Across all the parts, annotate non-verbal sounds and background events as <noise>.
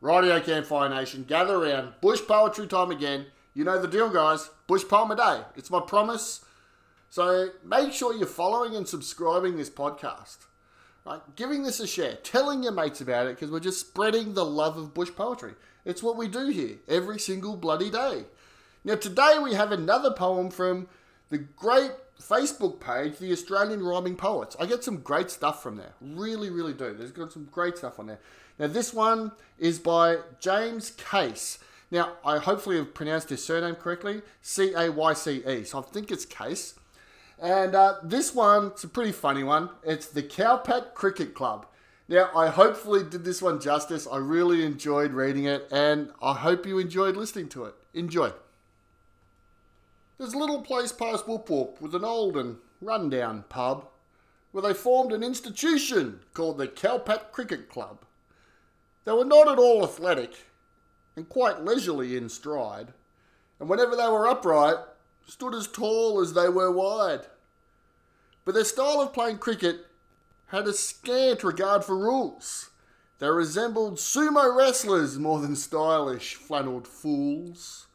Radio Campfire Nation, gather around. Bush poetry time again. You know the deal, guys. Bush poem a day. It's my promise. So make sure you're following and subscribing this podcast. Right? Giving this a share, telling your mates about it because we're just spreading the love of bush poetry. It's what we do here every single bloody day. Now, today we have another poem from the great Facebook page, the Australian Rhyming Poets. I get some great stuff from there. Really, really do. There's got some great stuff on there. Now, this one is by James Cayce. Now, I hopefully have pronounced his surname correctly C A Y C E. So I think it's Case. And uh, this one, it's a pretty funny one. It's the Cowpat Cricket Club. Now, I hopefully did this one justice. I really enjoyed reading it, and I hope you enjoyed listening to it. Enjoy. There's a little place past Whoop Whoop with an old and rundown pub where they formed an institution called the Cowpat Cricket Club. They were not at all athletic and quite leisurely in stride, and whenever they were upright, stood as tall as they were wide. But their style of playing cricket had a scant regard for rules. They resembled sumo wrestlers more than stylish flannelled fools.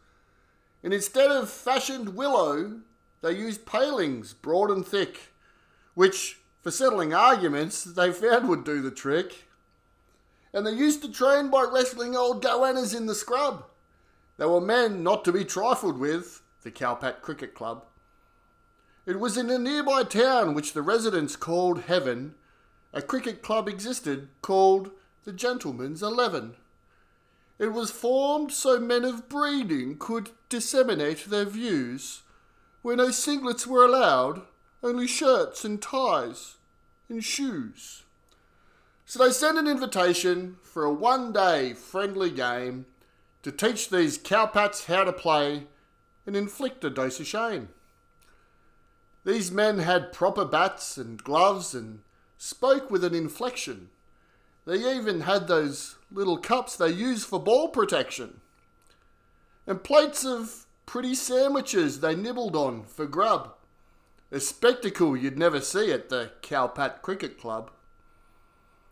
And instead of fashioned willow, they used palings broad and thick, which, for settling arguments, they found would do the trick. And they used to train by wrestling old goannas in the scrub. They were men not to be trifled with, the Cowpat Cricket Club. It was in a nearby town which the residents called Heaven, a cricket club existed called the Gentleman's Eleven. It was formed so men of breeding could disseminate their views, where no singlets were allowed, only shirts and ties and shoes. So they sent an invitation for a one day friendly game to teach these cowpats how to play and inflict a dose of shame. These men had proper bats and gloves and spoke with an inflection. They even had those little cups they use for ball protection. And plates of pretty sandwiches they nibbled on for grub. A spectacle you'd never see at the Cowpat Cricket Club.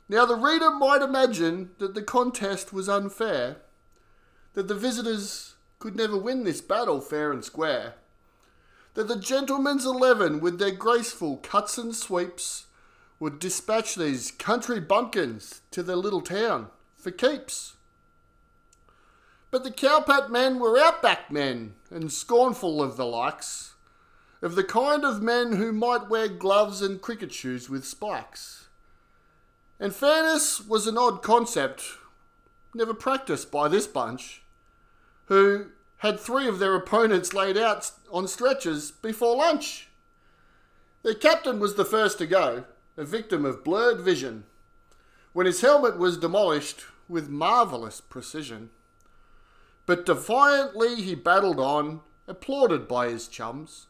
Now, the reader might imagine that the contest was unfair, that the visitors could never win this battle fair and square. That the gentlemen's eleven, with their graceful cuts and sweeps, would dispatch these country bumpkins to their little town for keeps. But the cowpat men were outback men, and scornful of the likes, of the kind of men who might wear gloves and cricket shoes with spikes. And fairness was an odd concept, never practiced by this bunch who had three of their opponents laid out on stretchers before lunch. Their captain was the first to go, a victim of blurred vision, when his helmet was demolished with marvellous precision. But defiantly he battled on, applauded by his chums,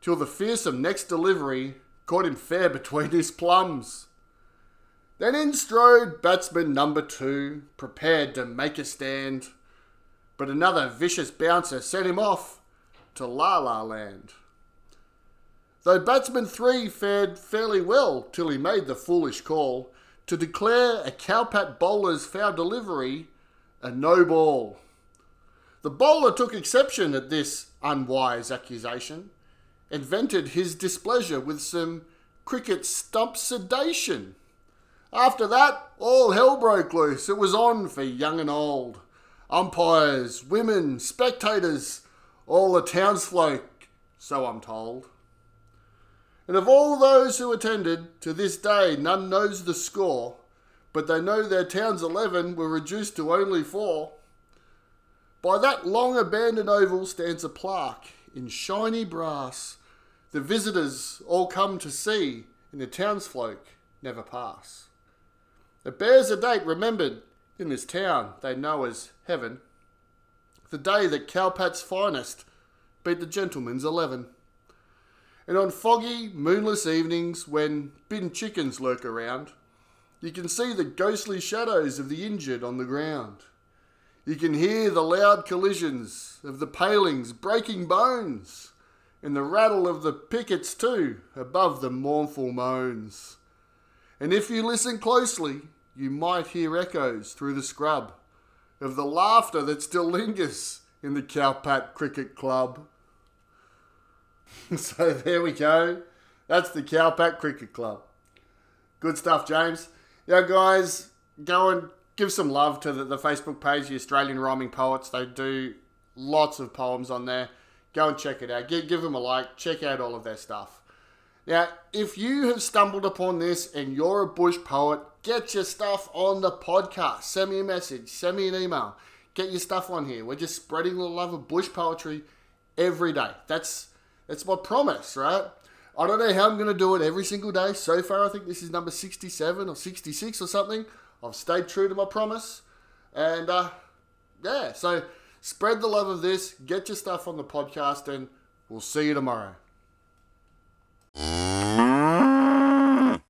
till the fearsome next delivery caught him fair between his plums. Then in strode batsman number two, prepared to make a stand but another vicious bouncer sent him off to La La Land. Though batsman three fared fairly well till he made the foolish call to declare a cowpat bowler's foul delivery a no ball. The bowler took exception at this unwise accusation and vented his displeasure with some cricket stump sedation. After that, all hell broke loose. It was on for young and old umpires, women, spectators, all the townsfolk, so I'm told. And of all those who attended, to this day none knows the score, but they know their town's eleven were reduced to only four. By that long abandoned oval stands a plaque in shiny brass. The visitors all come to see, and the townsfolk never pass. It bears a date remembered in this town they know as heaven, the day that Cowpat's finest beat the gentleman's eleven. And on foggy, moonless evenings when bin chickens lurk around, you can see the ghostly shadows of the injured on the ground. You can hear the loud collisions of the palings breaking bones, and the rattle of the pickets too above the mournful moans. And if you listen closely, you might hear echoes through the scrub of the laughter that still lingers in the Cowpat Cricket Club. <laughs> so there we go. That's the Cowpat Cricket Club. Good stuff, James. Yeah, guys, go and give some love to the, the Facebook page, the Australian Rhyming Poets. They do lots of poems on there. Go and check it out. Give, give them a like. Check out all of their stuff. Now, if you have stumbled upon this and you're a bush poet, get your stuff on the podcast. Send me a message. Send me an email. Get your stuff on here. We're just spreading the love of bush poetry every day. That's that's my promise, right? I don't know how I'm going to do it every single day. So far, I think this is number 67 or 66 or something. I've stayed true to my promise. And uh, yeah, so spread the love of this, get your stuff on the podcast, and we'll see you tomorrow mm.